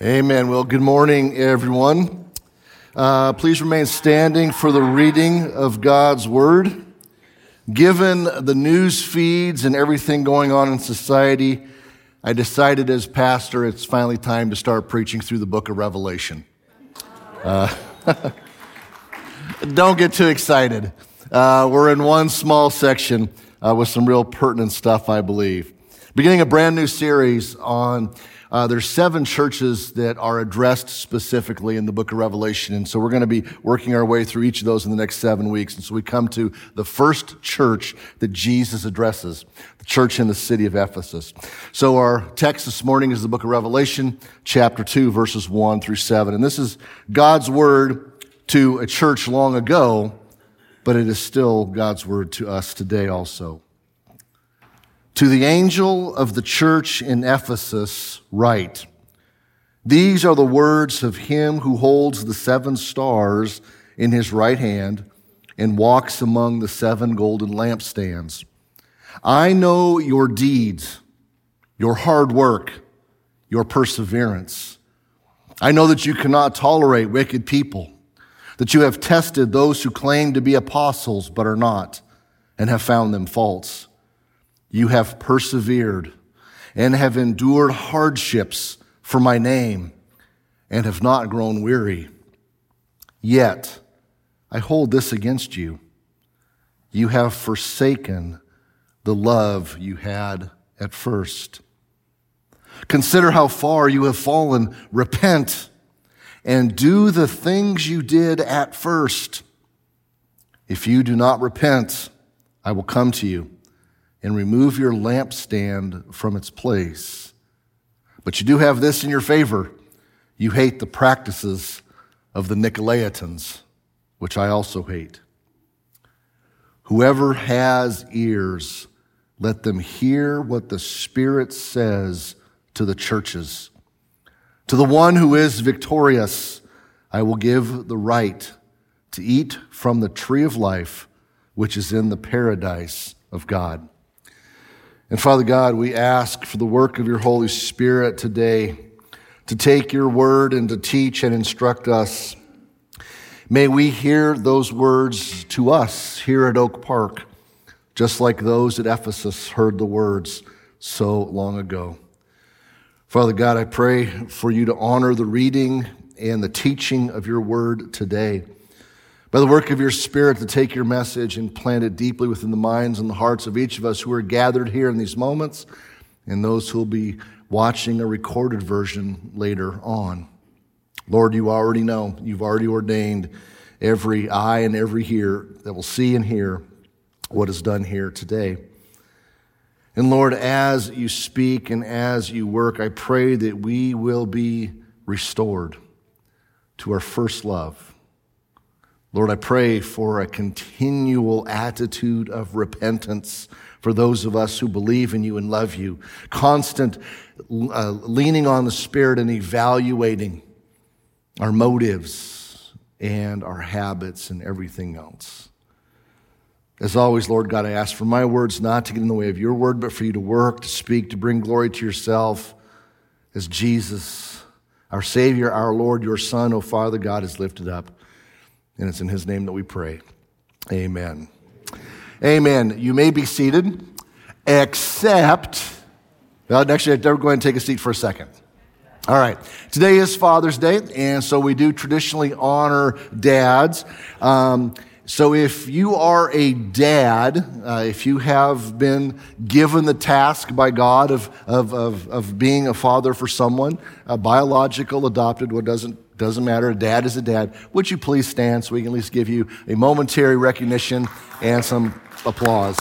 Amen. Well, good morning, everyone. Uh, please remain standing for the reading of God's Word. Given the news feeds and everything going on in society, I decided as pastor it's finally time to start preaching through the book of Revelation. Uh, don't get too excited. Uh, we're in one small section uh, with some real pertinent stuff, I believe. Beginning a brand new series on uh, there's seven churches that are addressed specifically in the book of Revelation. And so we're going to be working our way through each of those in the next seven weeks. And so we come to the first church that Jesus addresses, the church in the city of Ephesus. So our text this morning is the book of Revelation, chapter 2, verses 1 through 7. And this is God's word to a church long ago, but it is still God's word to us today also. To the angel of the church in Ephesus, write These are the words of him who holds the seven stars in his right hand and walks among the seven golden lampstands. I know your deeds, your hard work, your perseverance. I know that you cannot tolerate wicked people, that you have tested those who claim to be apostles but are not, and have found them false. You have persevered and have endured hardships for my name and have not grown weary. Yet, I hold this against you. You have forsaken the love you had at first. Consider how far you have fallen. Repent and do the things you did at first. If you do not repent, I will come to you and remove your lampstand from its place. But you do have this in your favor. You hate the practices of the Nicolaitans, which I also hate. Whoever has ears, let them hear what the Spirit says to the churches. To the one who is victorious, I will give the right to eat from the tree of life, which is in the paradise of God. And Father God, we ask for the work of your Holy Spirit today to take your word and to teach and instruct us. May we hear those words to us here at Oak Park, just like those at Ephesus heard the words so long ago. Father God, I pray for you to honor the reading and the teaching of your word today by the work of your Spirit to take your message and plant it deeply within the minds and the hearts of each of us who are gathered here in these moments and those who will be watching a recorded version later on. Lord, you already know, you've already ordained every eye and every ear that will see and hear what is done here today. And Lord, as you speak and as you work, I pray that we will be restored to our first love Lord, I pray for a continual attitude of repentance for those of us who believe in you and love you, constant uh, leaning on the Spirit and evaluating our motives and our habits and everything else. As always, Lord God, I ask for my words not to get in the way of your word, but for you to work, to speak, to bring glory to yourself as Jesus, our Savior, our Lord, your Son, O Father God, is lifted up. And it's in his name that we pray. Amen. Amen. You may be seated, except, well, actually, I'll go ahead and take a seat for a second. All right. Today is Father's Day, and so we do traditionally honor dads. Um, so if you are a dad, uh, if you have been given the task by God of, of, of, of being a father for someone, a biological, adopted, what doesn't doesn't matter. A dad is a dad. Would you please stand so we can at least give you a momentary recognition and some applause?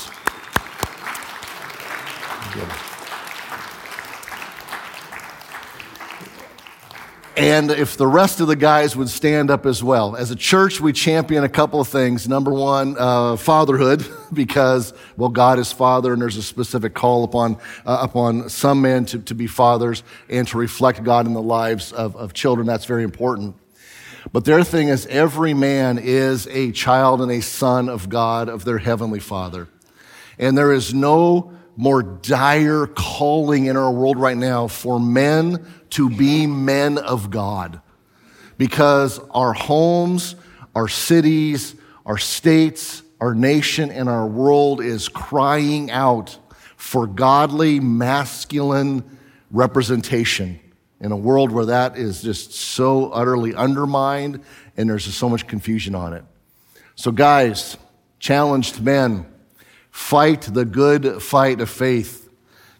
And if the rest of the guys would stand up as well. As a church, we champion a couple of things. Number one, uh, fatherhood, because, well, God is father and there's a specific call upon, uh, upon some men to, to be fathers and to reflect God in the lives of, of children. That's very important. But their thing is every man is a child and a son of God, of their heavenly father. And there is no more dire calling in our world right now for men to be men of God. Because our homes, our cities, our states, our nation, and our world is crying out for godly, masculine representation in a world where that is just so utterly undermined and there's so much confusion on it. So, guys, challenged men, fight the good fight of faith.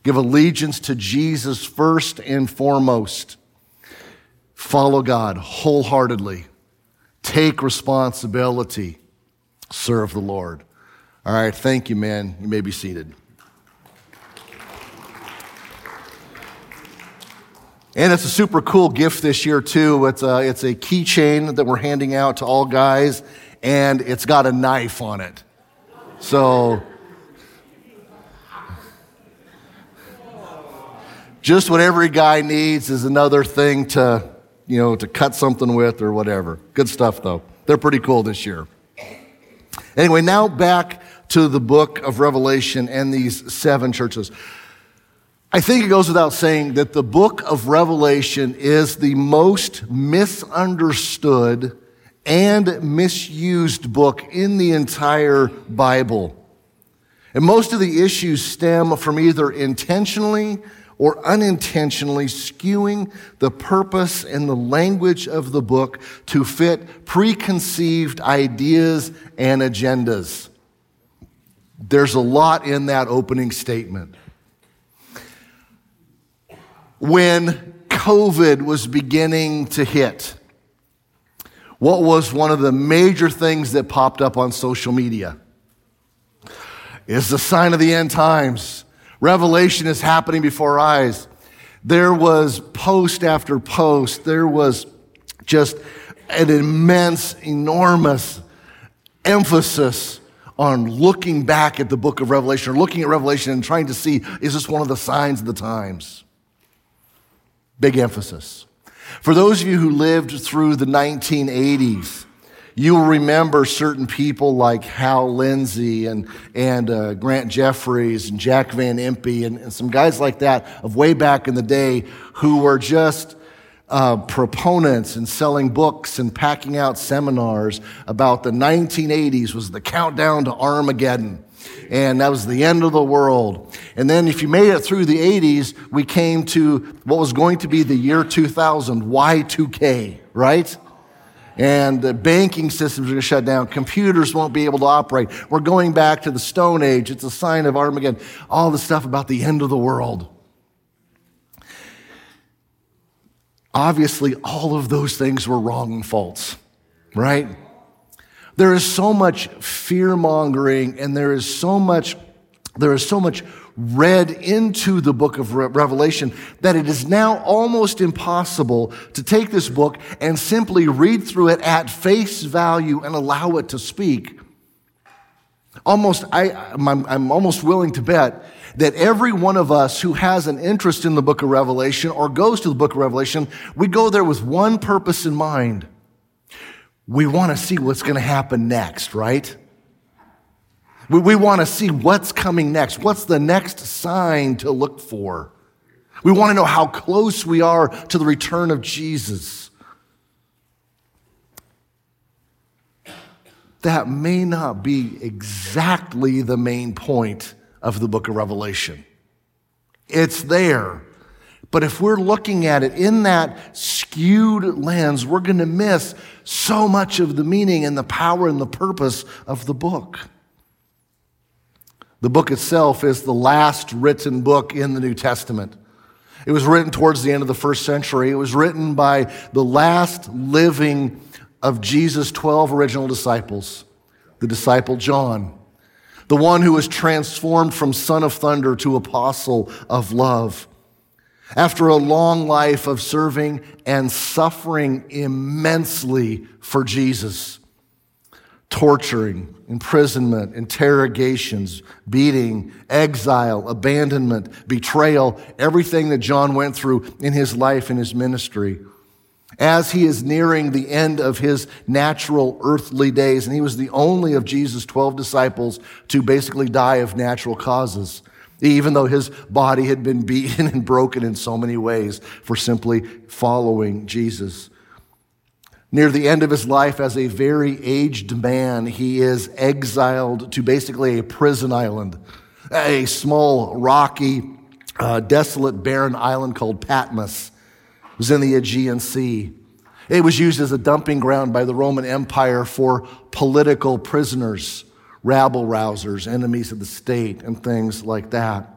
Give allegiance to Jesus first and foremost. Follow God wholeheartedly. Take responsibility. Serve the Lord. All right, thank you, man. You may be seated. And it's a super cool gift this year, too. It's a, it's a keychain that we're handing out to all guys, and it's got a knife on it. So, just what every guy needs is another thing to, you know, to cut something with or whatever. Good stuff, though. They're pretty cool this year. Anyway, now back to the book of Revelation and these seven churches. I think it goes without saying that the book of Revelation is the most misunderstood and misused book in the entire Bible. And most of the issues stem from either intentionally or unintentionally skewing the purpose and the language of the book to fit preconceived ideas and agendas. There's a lot in that opening statement when COVID was beginning to hit, what was one of the major things that popped up on social media? Is the sign of the end times. Revelation is happening before our eyes. There was post after post. There was just an immense, enormous emphasis on looking back at the book of Revelation or looking at Revelation and trying to see is this one of the signs of the times? Big emphasis. For those of you who lived through the 1980s, you will remember certain people like Hal Lindsey and, and uh, Grant Jeffries and Jack Van Impe and, and, some guys like that of way back in the day who were just uh, proponents and selling books and packing out seminars about the 1980s was the countdown to Armageddon and that was the end of the world. And then if you made it through the 80s, we came to what was going to be the year 2000, Y2K, right? And the banking systems are going to shut down. Computers won't be able to operate. We're going back to the Stone Age. It's a sign of Armageddon. All the stuff about the end of the world. Obviously, all of those things were wrong and false, right? There is so much fear mongering and there is so much, there is so much read into the book of Revelation that it is now almost impossible to take this book and simply read through it at face value and allow it to speak. Almost, I, I'm, I'm almost willing to bet that every one of us who has an interest in the book of Revelation or goes to the book of Revelation, we go there with one purpose in mind we want to see what's going to happen next, right? We, we want to see what's coming next. What's the next sign to look for? We want to know how close we are to the return of Jesus. That may not be exactly the main point of the book of Revelation. It's there. But if we're looking at it in that skewed lens, we're going to miss so much of the meaning and the power and the purpose of the book. The book itself is the last written book in the New Testament. It was written towards the end of the first century. It was written by the last living of Jesus' 12 original disciples, the disciple John, the one who was transformed from son of thunder to apostle of love. After a long life of serving and suffering immensely for Jesus, torturing, imprisonment, interrogations, beating, exile, abandonment, betrayal, everything that John went through in his life and his ministry. As he is nearing the end of his natural earthly days, and he was the only of Jesus' 12 disciples to basically die of natural causes. even though his body had been beaten and broken in so many ways for simply following Jesus. Near the end of his life, as a very aged man, he is exiled to basically a prison island, a small, rocky, uh, desolate, barren island called Patmos. It was in the Aegean Sea. It was used as a dumping ground by the Roman Empire for political prisoners, rabble rousers, enemies of the state, and things like that.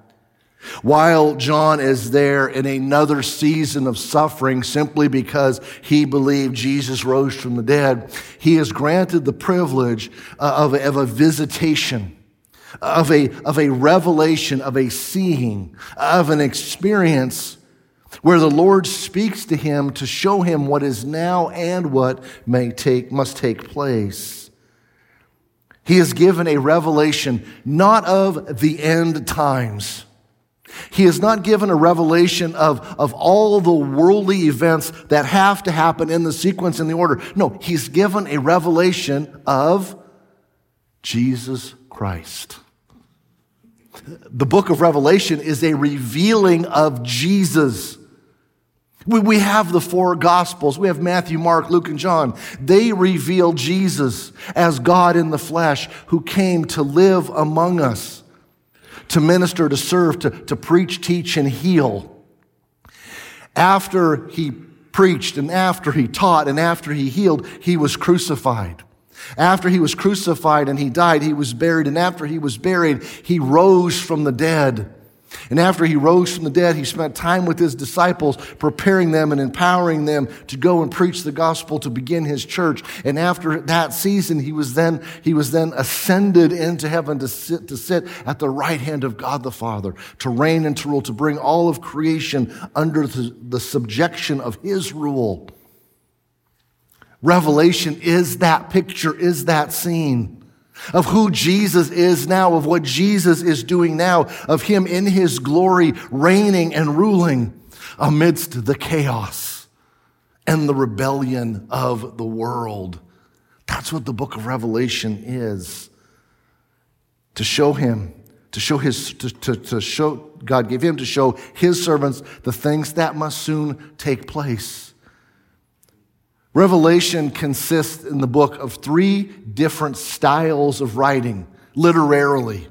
While John is there in another season of suffering simply because he believed Jesus rose from the dead, he is granted the privilege uh, of of a visitation, of a, of a revelation, of a seeing, of an experience where the Lord speaks to him to show him what is now and what may take, must take place. He is given a revelation not of the end times he is not given a revelation of, of all the worldly events that have to happen in the sequence in the order. No, he's given a revelation of Jesus Christ. The book of Revelation is a revealing of Jesus. We, we have the four gospels. We have Matthew, Mark, Luke, and John. They reveal Jesus as God in the flesh who came to live among us to minister, to serve, to, to preach, teach, and heal. After he preached and after he taught and after he healed, he was crucified. After he was crucified and he died, he was buried. And after he was buried, he rose from the dead. And after he rose from the dead, he spent time with his disciples, preparing them and empowering them to go and preach the gospel to begin his church. And after that season, he was then, he was then ascended into heaven to sit, to sit at the right hand of God the Father, to reign and to rule, to bring all of creation under the, the subjection of his rule. Revelation is that picture, is that scene of who Jesus is now, of what Jesus is doing now, of Him in His glory, reigning and ruling amidst the chaos and the rebellion of the world. That's what the book of Revelation is. To show Him, to show His, to, to, to show, God gave Him to show His servants the things that must soon take place. Revelation consists in the book of three different styles of writing, literarily.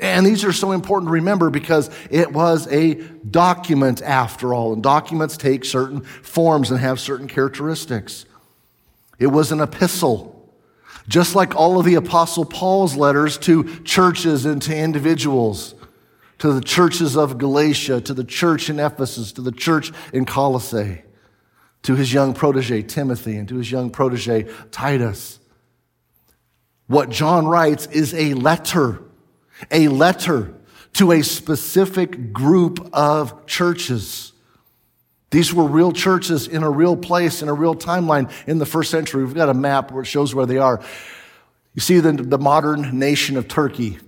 And these are so important to remember because it was a document after all, and documents take certain forms and have certain characteristics. It was an epistle, just like all of the Apostle Paul's letters to churches and to individuals, to the churches of Galatia, to the church in Ephesus, to the church in Colossae to his young protege, Timothy, and to his young protege, Titus. What John writes is a letter, a letter to a specific group of churches. These were real churches in a real place, in a real timeline in the first century. We've got a map where it shows where they are. You see the, the modern nation of Turkey.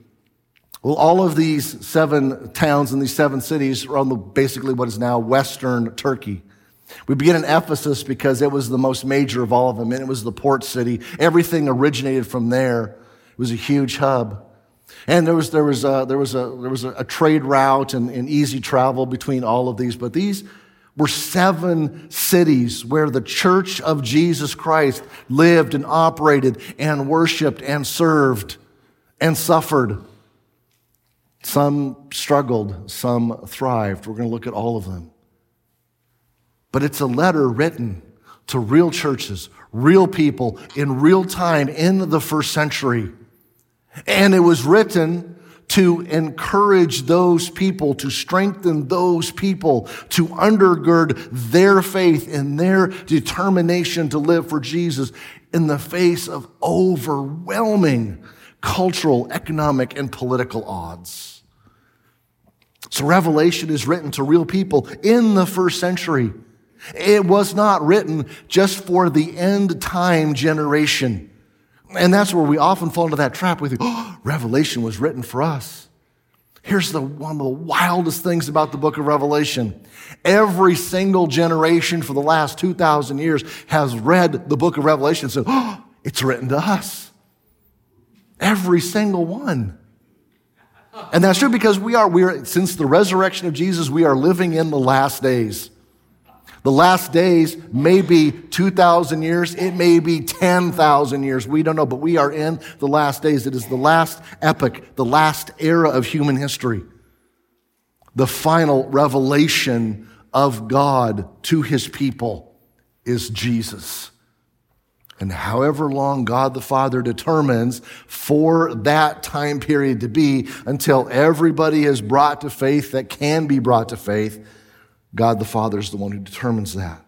Well, all of these seven towns and these seven cities are on the, basically what is now Western Turkey. We begin in Ephesus because it was the most major of all of them, and it was the port city. Everything originated from there. It was a huge hub. And there was, there was, a, there was, a, there was a, a trade route and, and easy travel between all of these, but these were seven cities where the church of Jesus Christ lived and operated and worshiped and served and suffered. Some struggled, some thrived. We're going to look at all of them but it's a letter written to real churches, real people in real time in the first century. And it was written to encourage those people, to strengthen those people, to undergird their faith and their determination to live for Jesus in the face of overwhelming cultural, economic, and political odds. So Revelation is written to real people in the first century. It was not written just for the end time generation. And that's where we often fall into that trap. We think, oh, Revelation was written for us. Here's the, one of the wildest things about the book of Revelation. Every single generation for the last 2,000 years has read the book of Revelation and said, oh, it's written to us. Every single one. And that's true because we are, we are, since the resurrection of Jesus, we are living in the last days. The last days may be 2,000 years, it may be 10,000 years. We don't know, but we are in the last days. It is the last epoch, the last era of human history. The final revelation of God to his people is Jesus. And however long God the Father determines for that time period to be until everybody is brought to faith that can be brought to faith, God the Father is the one who determines that.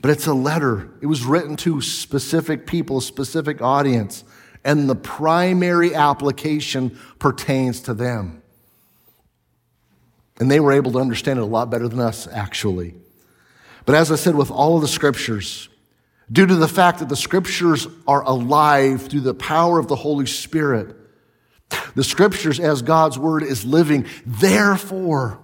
But it's a letter. It was written to specific people, a specific audience, and the primary application pertains to them. And they were able to understand it a lot better than us, actually. But as I said, with all of the scriptures, due to the fact that the scriptures are alive through the power of the Holy Spirit, the scriptures, as God's word, is living. Therefore,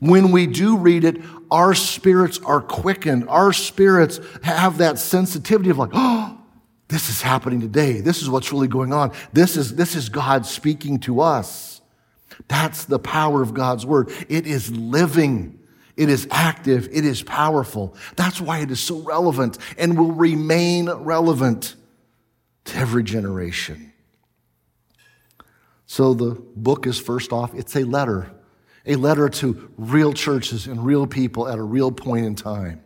when we do read it, our spirits are quickened. Our spirits have that sensitivity of like, oh, this is happening today. This is what's really going on. This is, this is God speaking to us. That's the power of God's word. It is living. It is active. It is powerful. That's why it is so relevant and will remain relevant to every generation. So the book is first off, it's a letter a letter to real churches and real people at a real point in time.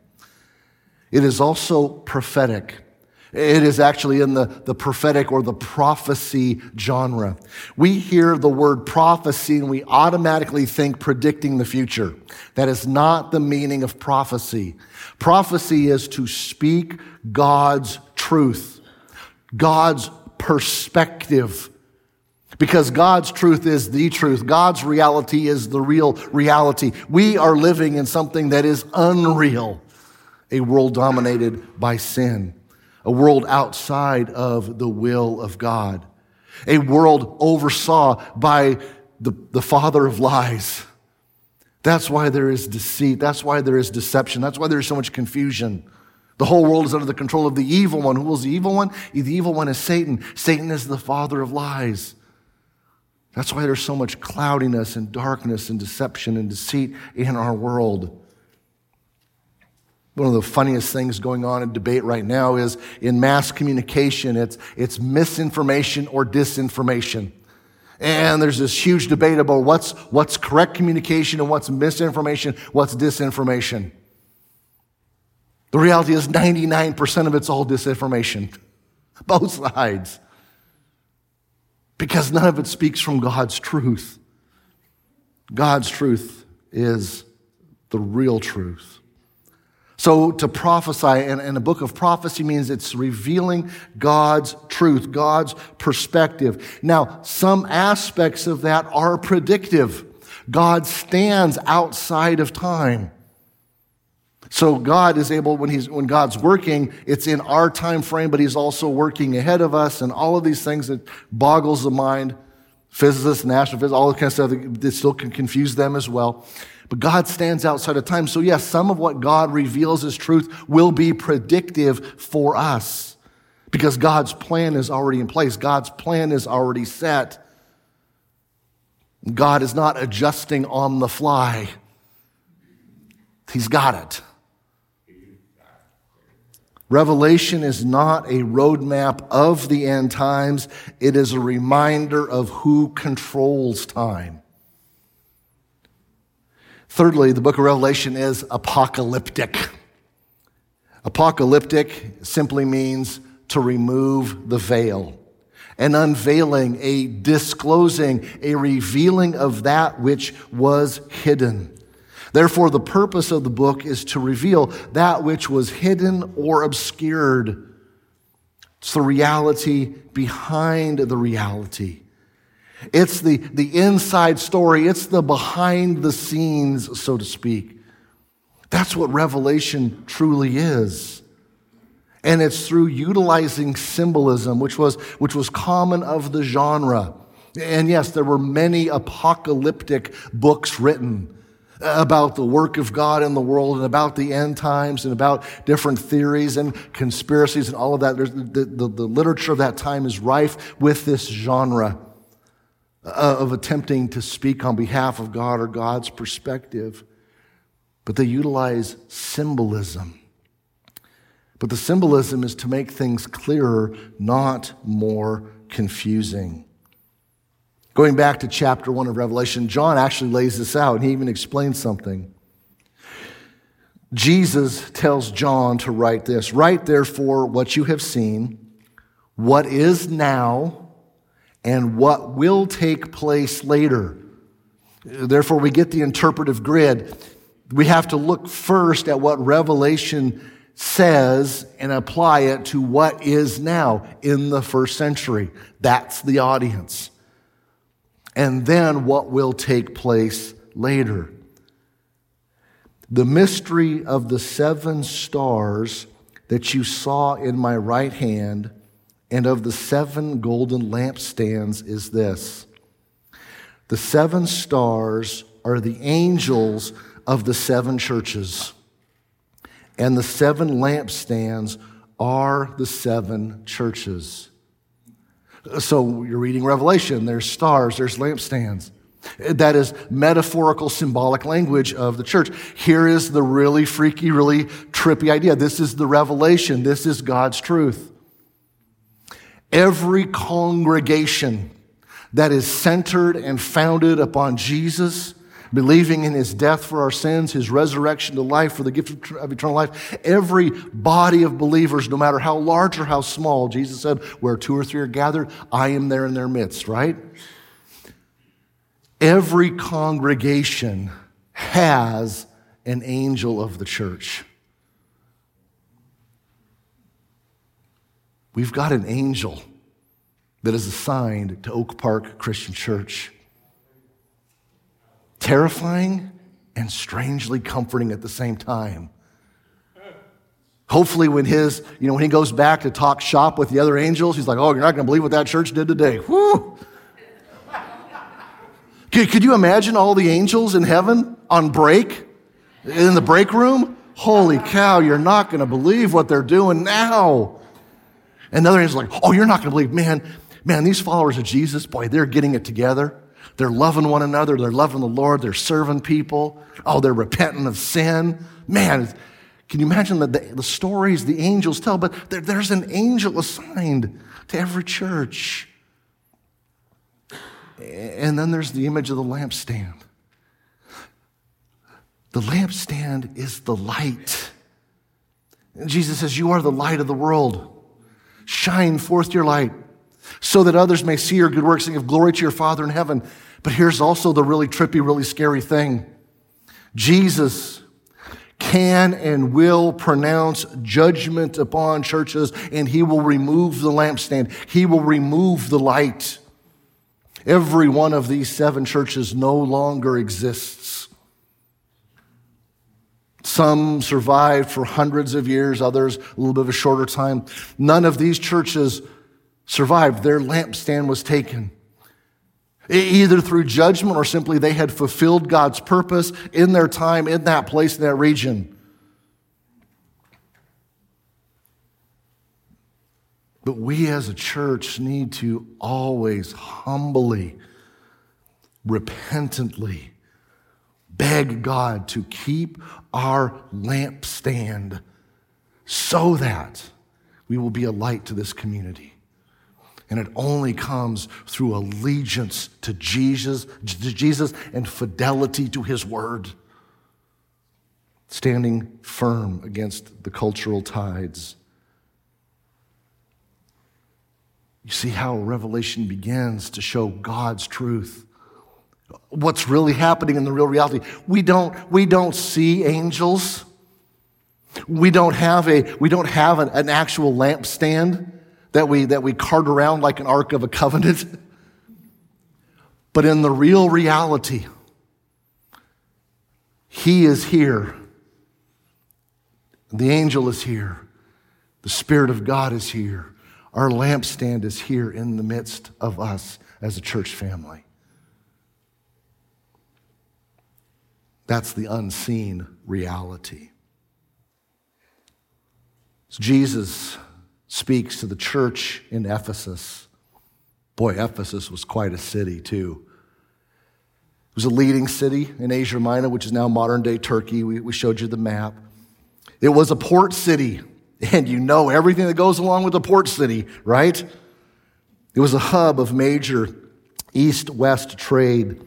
It is also prophetic. It is actually in the, the prophetic or the prophecy genre. We hear the word prophecy and we automatically think predicting the future. That is not the meaning of prophecy. Prophecy is to speak God's truth, God's perspective because God's truth is the truth. God's reality is the real reality. We are living in something that is unreal. A world dominated by sin. A world outside of the will of God. A world oversaw by the, the father of lies. That's why there is deceit. That's why there is deception. That's why there is so much confusion. The whole world is under the control of the evil one. Who is the evil one? The evil one is Satan. Satan is the father of lies. That's why there's so much cloudiness and darkness and deception and deceit in our world. One of the funniest things going on in debate right now is in mass communication, it's, it's misinformation or disinformation. And there's this huge debate about what's, what's correct communication and what's misinformation, what's disinformation. The reality is 99% of it's all disinformation. Both sides because none of it speaks from God's truth. God's truth is the real truth. So to prophesy in, in a book of prophecy means it's revealing God's truth, God's perspective. Now, some aspects of that are predictive. God stands outside of time. So God is able, when he's, when God's working, it's in our time frame, but he's also working ahead of us and all of these things that boggles the mind. Physicists and astrophysicists, all that kind of stuff that still can confuse them as well. But God stands outside of time. So yes, some of what God reveals as truth will be predictive for us because God's plan is already in place. God's plan is already set. God is not adjusting on the fly. He's got it. Revelation is not a roadmap of the end times. It is a reminder of who controls time. Thirdly, the book of Revelation is apocalyptic. Apocalyptic simply means to remove the veil, an unveiling, a disclosing, a revealing of that which was hidden. Therefore, the purpose of the book is to reveal that which was hidden or obscured. It's the reality behind the reality. It's the, the inside story. It's the behind the scenes, so to speak. That's what Revelation truly is. And it's through utilizing symbolism, which was, which was common of the genre. And yes, there were many apocalyptic books written about the work of God in the world and about the end times and about different theories and conspiracies and all of that. The, the, the, literature of that time is rife with this genre. uh, of attempting to speak on behalf of God or God's perspective, but they utilize symbolism. But the symbolism is to make things clearer, not more confusing. Going back to chapter one of Revelation, John actually lays this out, and he even explains something. Jesus tells John to write this Write therefore what you have seen, what is now, and what will take place later. Therefore, we get the interpretive grid. We have to look first at what Revelation says and apply it to what is now in the first century. That's the audience. And then what will take place later. The mystery of the seven stars that you saw in my right hand and of the seven golden lampstands is this the seven stars are the angels of the seven churches, and the seven lampstands are the seven churches. So you're reading Revelation, there's stars, there's lampstands. That is metaphorical, symbolic language of the church. Here is the really freaky, really trippy idea. This is the revelation. This is God's truth. Every congregation that is centered and founded upon Jesus, believing in his death for our sins, his resurrection to life for the gift of eternal life, every body of believers, no matter how large or how small, Jesus said, where two or three are gathered, I am there in their midst, right? Every congregation has an angel of the church. We've got an angel that is assigned to Oak Park Christian Church. Terrifying and strangely comforting at the same time. Hopefully, when his, you know, when he goes back to talk shop with the other angels, he's like, oh, you're not going to believe what that church did today. Whew. Could, could you imagine all the angels in heaven on break in the break room? Holy cow, you're not going to believe what they're doing now. And the other angel's like, oh, you're not going to believe, man, man, these followers of Jesus, boy, they're getting it together. They're loving one another. They're loving the Lord. They're serving people. Oh, they're repenting of sin. Man, can you imagine the, the, the stories the angels tell? But there, there's an angel assigned to every church. And then there's the image of the lampstand. The lampstand is the light. And Jesus says, You are the light of the world. Shine forth your light so that others may see your good works and give glory to your Father in heaven. But here's also the really trippy, really scary thing Jesus can and will pronounce judgment upon churches, and he will remove the lampstand, he will remove the light. Every one of these seven churches no longer exists. Some survived for hundreds of years, others a little bit of a shorter time. None of these churches survived. Their lampstand was taken. Either through judgment or simply they had fulfilled God's purpose in their time, in that place, in that region. But we as a church need to always humbly, repentantly beg God to keep our lampstand so that we will be a light to this community. And it only comes through allegiance to Jesus, to Jesus and fidelity to his word. Standing firm against the cultural tides. You see how Revelation begins to show God's truth. What's really happening in the real reality. We don't, we don't see angels. We don't have a, we don't have an, an actual lampstand that we, that we cart around like an Ark of a Covenant. But in the real reality, He is here. The angel is here. The Spirit of God is here. Our lampstand is here in the midst of us as a church family. That's the unseen reality. It's Jesus speaks to the church in Ephesus. Boy, Ephesus was quite a city, too. It was a leading city in Asia Minor, which is now modern day Turkey. We, we showed you the map. It was a port city, and you know everything that goes along with a port city, right? It was a hub of major east west trade.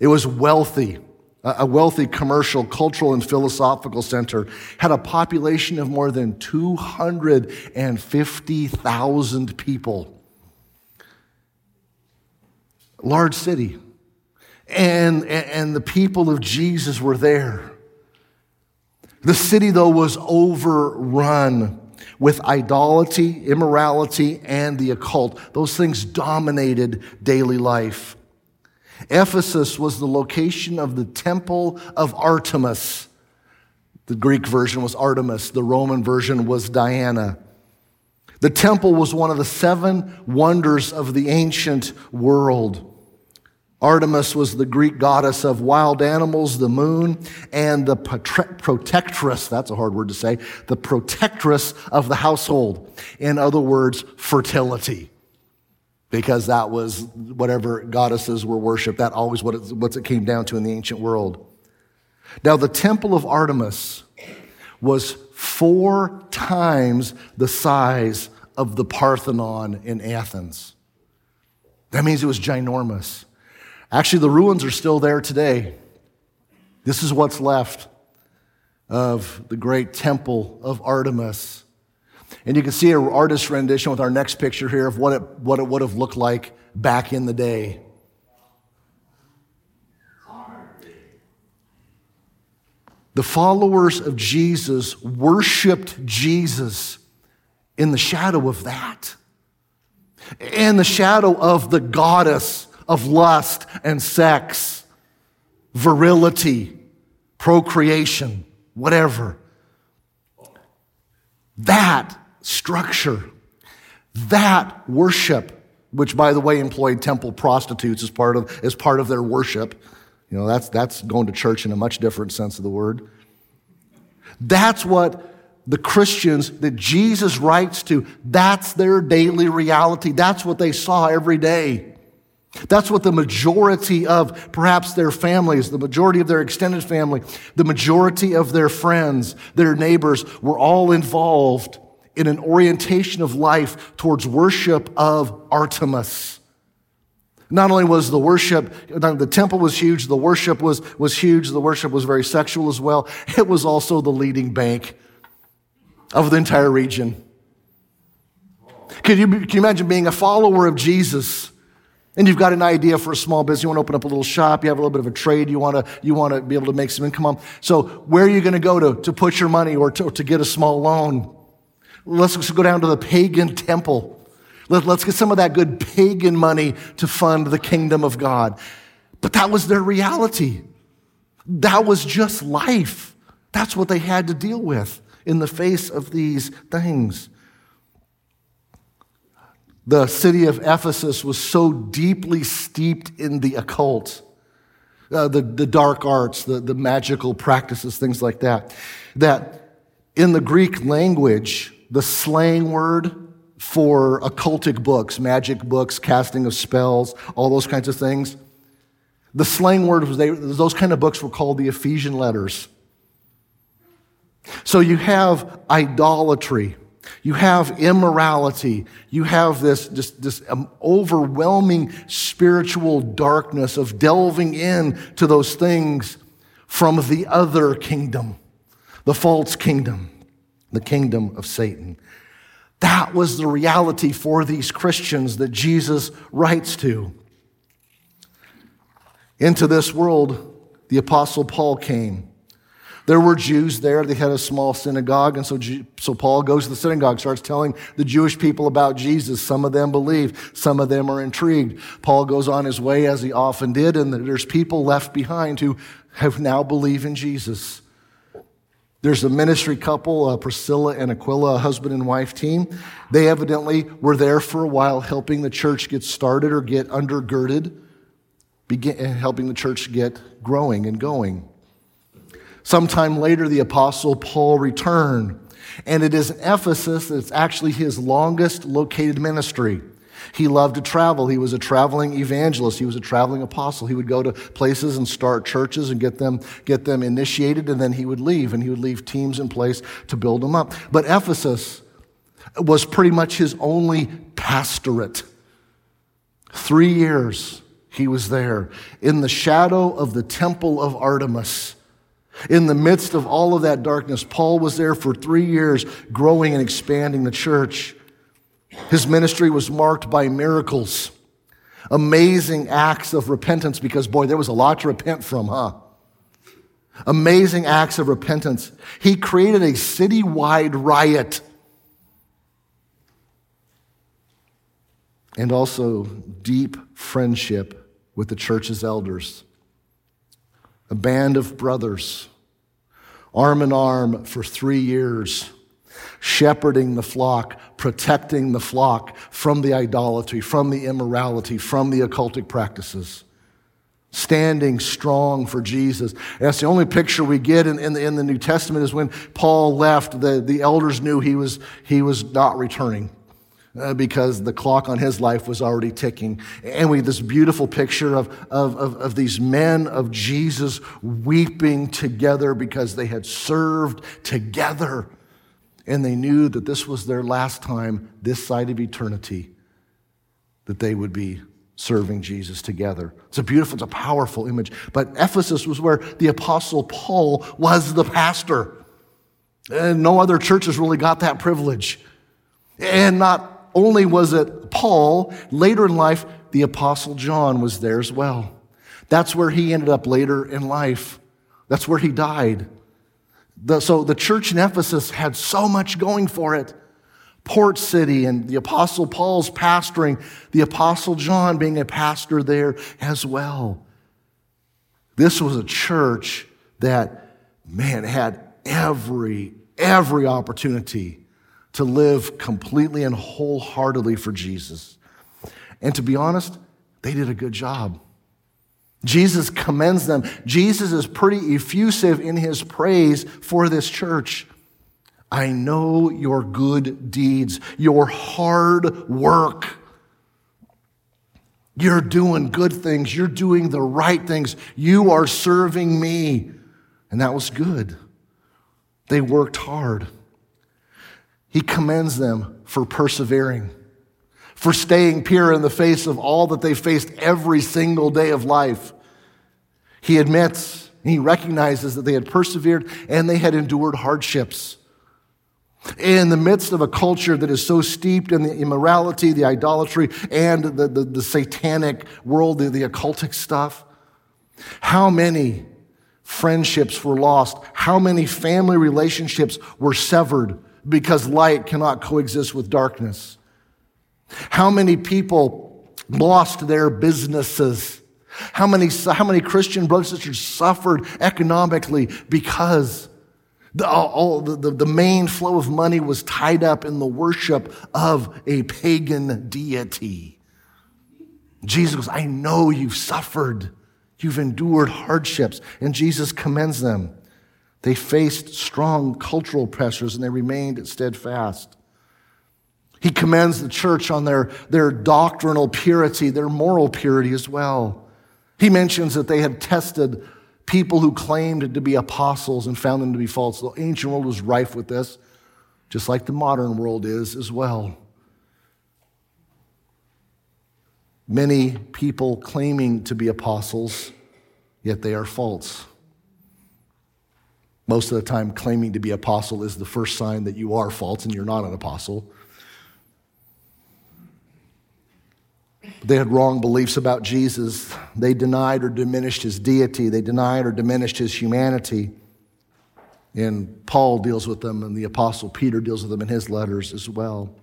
It was wealthy, a wealthy commercial, cultural, and philosophical center. Had a population of more than 250,000 people. Large city. And, and the people of Jesus were there. The city, though, was overrun with idolatry, immorality, and the occult. Those things dominated daily life. Ephesus was the location of the temple of Artemis. The Greek version was Artemis, the Roman version was Diana. The temple was one of the seven wonders of the ancient world. Artemis was the Greek goddess of wild animals, the moon, and the protectress, that's a hard word to say, the protectress of the household. In other words, fertility. Because that was whatever goddesses were worshiped. That always what it, what it came down to in the ancient world. Now, the temple of Artemis was four times the size of the Parthenon in Athens. That means it was ginormous. Actually, the ruins are still there today. This is what's left of the great temple of Artemis. And you can see an artist's rendition with our next picture here of what it, what it would have looked like back in the day. The followers of Jesus worshiped Jesus in the shadow of that, in the shadow of the goddess of lust and sex, virility, procreation, whatever. That structure, that worship, which by the way employed temple prostitutes as part of, as part of their worship. You know, that's, that's going to church in a much different sense of the word. That's what the Christians that Jesus writes to, that's their daily reality. That's what they saw every day. That's what the majority of perhaps their families, the majority of their extended family, the majority of their friends, their neighbors were all involved in an orientation of life towards worship of Artemis. Not only was the worship, the temple was huge, the worship was, was huge, the worship was very sexual as well. It was also the leading bank of the entire region. Can you, can you imagine being a follower of Jesus? And you've got an idea for a small business. You want to open up a little shop. You have a little bit of a trade. You want to, you want to be able to make some income. So where are you going to go to, to put your money or to, to get a small loan? Let's go down to the pagan temple. Let, let's get some of that good pagan money to fund the kingdom of God. But that was their reality. That was just life. That's what they had to deal with in the face of these things. The city of Ephesus was so deeply steeped in the occult, uh, the, the dark arts, the, the magical practices, things like that, that in the Greek language, the slang word for occultic books, magic books, casting of spells, all those kinds of things, the slang word was they, those kind of books were called the Ephesian letters. So you have idolatry you have immorality. You have this, just this um, overwhelming spiritual darkness of delving in to those things from the other kingdom, the false kingdom, the kingdom of Satan. That was the reality for these Christians that Jesus writes to. Into this world, the Apostle Paul came. There were Jews there. They had a small synagogue. And so, so Paul goes to the synagogue, starts telling the Jewish people about Jesus. Some of them believe, some of them are intrigued. Paul goes on his way as he often did, and there's people left behind who have now believed in Jesus. There's a ministry couple, uh, Priscilla and Aquila, a husband and wife team. They evidently were there for a while helping the church get started or get undergirded, begin, helping the church get growing and going. Sometime later, the apostle Paul returned. And it is in Ephesus that's actually his longest located ministry. He loved to travel. He was a traveling evangelist. He was a traveling apostle. He would go to places and start churches and get them, get them initiated, and then he would leave, and he would leave teams in place to build them up. But Ephesus was pretty much his only pastorate. Three years he was there in the shadow of the temple of Artemis. In the midst of all of that darkness, Paul was there for three years, growing and expanding the church. His ministry was marked by miracles, amazing acts of repentance, because, boy, there was a lot to repent from, huh? Amazing acts of repentance. He created a citywide riot. And also deep friendship with the church's elders. A band of brothers, arm in arm for three years shepherding the flock, protecting the flock from the idolatry, from the immorality, from the occultic practices. Standing strong for Jesus. that's the only picture we get in, in, the, in the New Testament is when Paul left, the, the elders knew he was, he was not returning. Uh, because the clock on his life was already ticking. And we this beautiful picture of, of, of, of, these men of Jesus weeping together because they had served together and they knew that this was their last time, this side of eternity, that they would be serving Jesus together. It's a beautiful, it's a powerful image. But Ephesus was where the Apostle Paul was the pastor. And no other churches really got that privilege. And not only was it Paul, later in life, the Apostle John was there as well. That's where he ended up later in life. That's where he died. The, so the church in Ephesus had so much going for it. Port City and the Apostle Paul's pastoring, the Apostle John being a pastor there as well. This was a church that, man, had every, every opportunity to live completely and wholeheartedly for Jesus. And to be honest, they did a good job. Jesus commends them. Jesus is pretty effusive in his praise for this church. I know your good deeds, your hard work. You're doing good things. You're doing the right things. You are serving me. And that was good. They worked hard. He commends them for persevering for staying pure in the face of all that they faced every single day of life. He admits, he recognizes that they had persevered and they had endured hardships. In the midst of a culture that is so steeped in the immorality, the idolatry, and the, the, the satanic world, the, the occultic stuff, how many friendships were lost? How many family relationships were severed because light cannot coexist with darkness? How many people lost their businesses? How many, how many Christian brothers and sisters suffered economically because the, all, the, the main flow of money was tied up in the worship of a pagan deity? Jesus goes, I know you've suffered. You've endured hardships. And Jesus commends them. They faced strong cultural pressures and they remained steadfast. He commends the church on their, their doctrinal purity, their moral purity as well. He mentions that they had tested people who claimed to be apostles and found them to be false. The ancient world was rife with this, just like the modern world is as well. Many people claiming to be apostles, yet they are false. Most of the time, claiming to be apostle is the first sign that you are false and you're not an apostle. They had wrong beliefs about Jesus. They denied or diminished his deity. They denied or diminished his humanity. And Paul deals with them, and the Apostle Peter deals with them in his letters as well.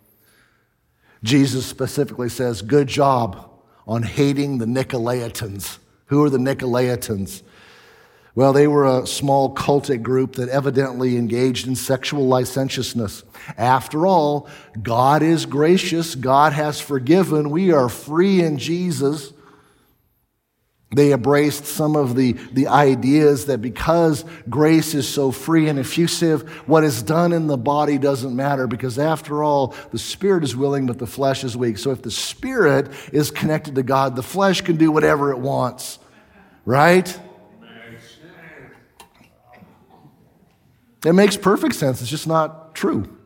Jesus specifically says, Good job on hating the Nicolaitans. Who are the Nicolaitans? Well, they were a small cultic group that evidently engaged in sexual licentiousness. After all, God is gracious. God has forgiven. We are free in Jesus. They embraced some of the, the ideas that because grace is so free and effusive, what is done in the body doesn't matter because after all, the spirit is willing, but the flesh is weak. So if the spirit is connected to God, the flesh can do whatever it wants, right? It makes perfect sense. It's just not true.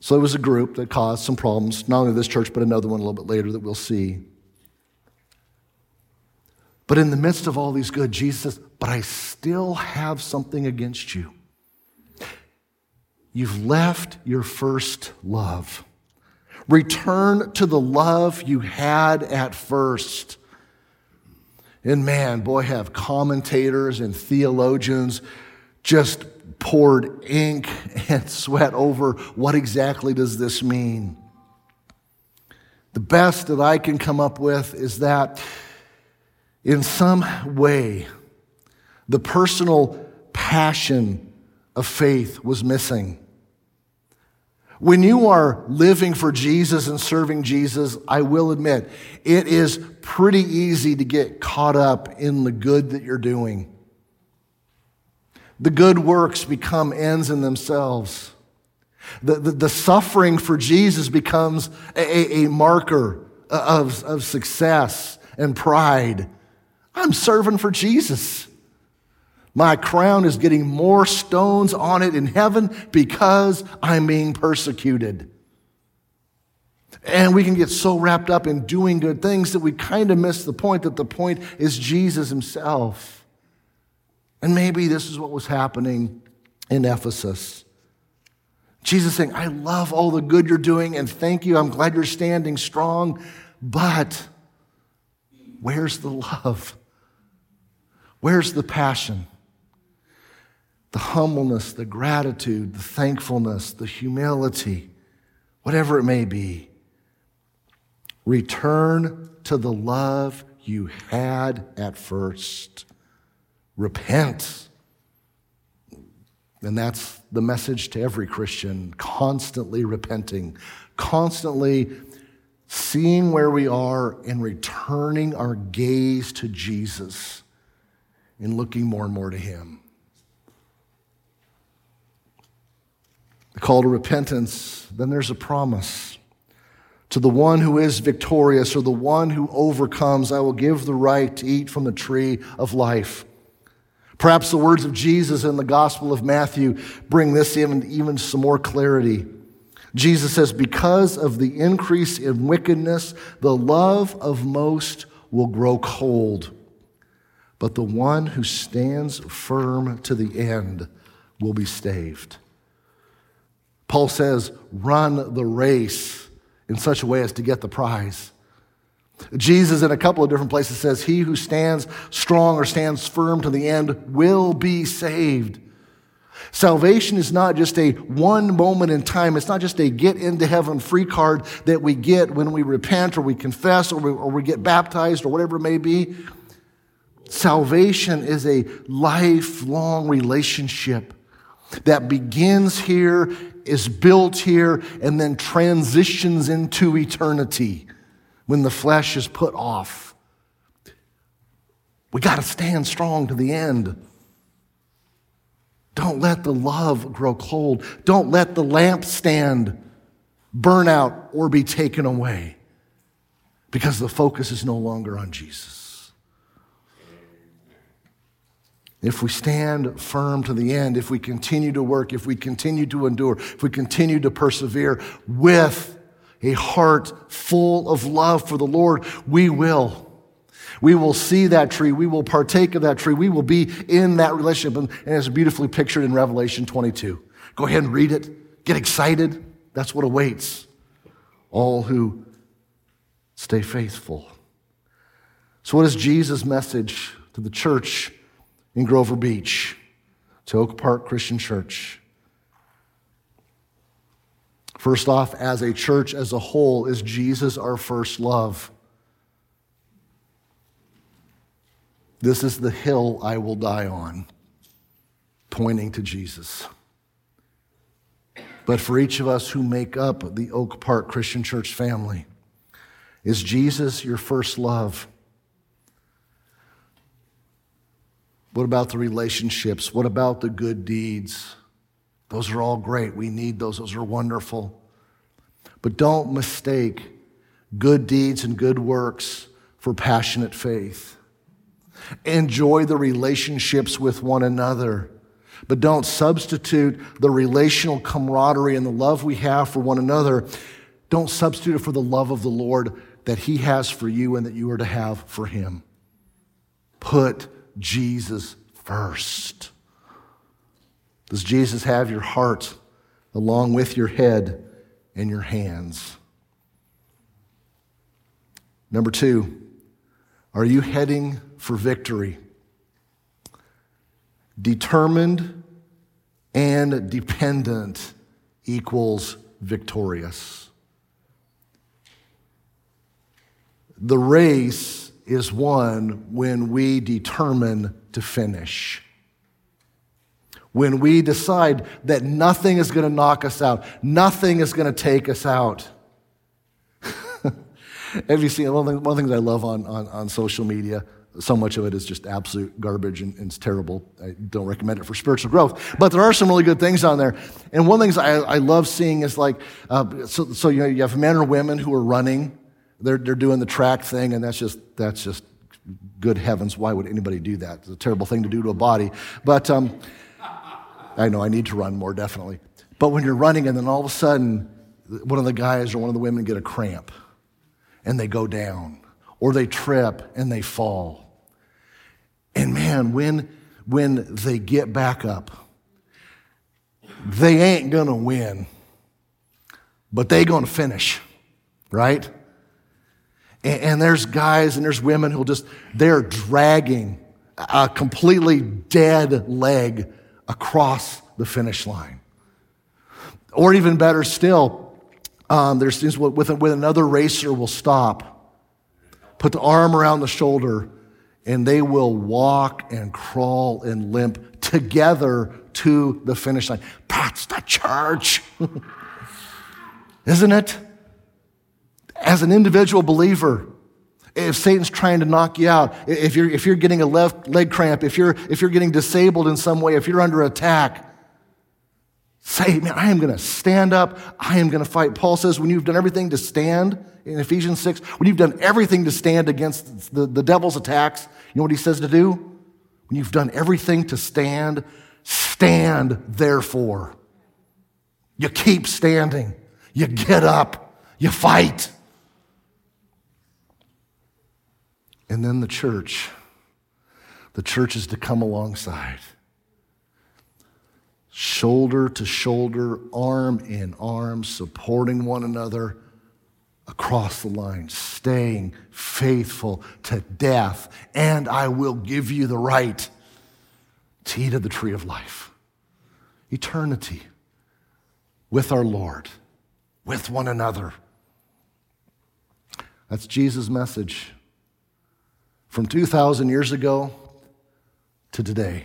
So it was a group that caused some problems, not only this church, but another one a little bit later that we'll see. But in the midst of all these good, Jesus says, But I still have something against you. You've left your first love. Return to the love you had at first. And man, boy, have commentators and theologians just poured ink and sweat over what exactly does this mean. The best that I can come up with is that in some way, the personal passion of faith was missing. When you are living for Jesus and serving Jesus, I will admit, it is pretty easy to get caught up in the good that you're doing. The good works become ends in themselves. The, the, the suffering for Jesus becomes a, a marker of, of success and pride. I'm serving for Jesus. My crown is getting more stones on it in heaven because I'm being persecuted. And we can get so wrapped up in doing good things that we kind of miss the point that the point is Jesus himself. And maybe this is what was happening in Ephesus. Jesus saying, I love all the good you're doing and thank you. I'm glad you're standing strong. But where's the love? Where's the passion? The humbleness, the gratitude, the thankfulness, the humility, whatever it may be. Return to the love you had at first. Repent. And that's the message to every Christian constantly repenting, constantly seeing where we are and returning our gaze to Jesus and looking more and more to Him. The call to repentance, then there's a promise. To the one who is victorious or the one who overcomes, I will give the right to eat from the tree of life. Perhaps the words of Jesus in the Gospel of Matthew bring this even, even some more clarity. Jesus says, Because of the increase in wickedness, the love of most will grow cold. But the one who stands firm to the end will be staved. Paul says, Run the race in such a way as to get the prize. Jesus, in a couple of different places, says, He who stands strong or stands firm to the end will be saved. Salvation is not just a one moment in time. It's not just a get into heaven free card that we get when we repent or we confess or we, or we get baptized or whatever it may be. Salvation is a lifelong relationship that begins here, is built here, and then transitions into eternity when the flesh is put off. We got to stand strong to the end. Don't let the love grow cold. Don't let the lampstand burn out or be taken away because the focus is no longer on Jesus. If we stand firm to the end, if we continue to work, if we continue to endure, if we continue to persevere with a heart full of love for the Lord, we will. We will see that tree. We will partake of that tree. We will be in that relationship. And, it's beautifully pictured in Revelation 22. Go ahead and read it. Get excited. That's what awaits all who stay faithful. So, what is Jesus' message to the church in Grover Beach, to Oak Park Christian Church? First off, as a church as a whole, is Jesus our first love? This is the hill I will die on, pointing to Jesus. But for each of us who make up the Oak Park Christian Church family, Is Jesus your first love? What about the relationships? What about the good deeds? Those are all great. We need those, those are wonderful. But don't mistake good deeds and good works for passionate faith. Enjoy the relationships with one another, but don't substitute the relational camaraderie and the love we have for one another. Don't substitute it for the love of the Lord that He has for you and that you are to have for Him. Put Jesus first. Does Jesus have your heart along with your head and your hands? Number two, are you heading for victory? Determined and dependent equals victorious. The race is won when we determine to finish. When we decide that nothing is going to knock us out, nothing is going to take us out. Have you seen one of the things I love on, on, on social media? So much of it is just absolute garbage and, it's terrible. I don't recommend it for spiritual growth. But there are some really good things on there. And one of the things I, I love seeing is like, uh, so, so you, know, you have men or women who are running. They're, they're doing the track thing, and that's just, that's just good heavens. Why would anybody do that? It's a terrible thing to do to a body. But um, I know I need to run more, definitely. But when you're running, and then all of a sudden, one of the guys or one of the women get a cramp and they go down, or they trip and they fall. And man, when, when they get back up, they ain't gonna win, but they gonna finish, right? And, and there's guys and there's women who just, they're dragging a completely dead leg across the finish line. Or even better still, um, there's things with, with another racer will stop, put the arm around the shoulder, and they will walk and crawl and limp together to the finish line. That's the church, isn't it? As an individual believer, if Satan's trying to knock you out, if you're, if you're getting a left leg cramp, if you're, if you're getting disabled in some way, if you're under attack, Say, man, I am going to stand up. I am going to fight. Paul says, when you've done everything to stand in Ephesians 6, when you've done everything to stand against the, the devil's attacks, you know what he says to do? When you've done everything to stand, stand therefore. You keep standing. You get up. You fight. And then the church. The church is to come alongside shoulder to shoulder, arm in arm, supporting one another across the line, staying faithful to death, and I will give you the right to eat of the tree of life. Eternity with our Lord, with one another. That's Jesus' message from 2,000 years ago to today.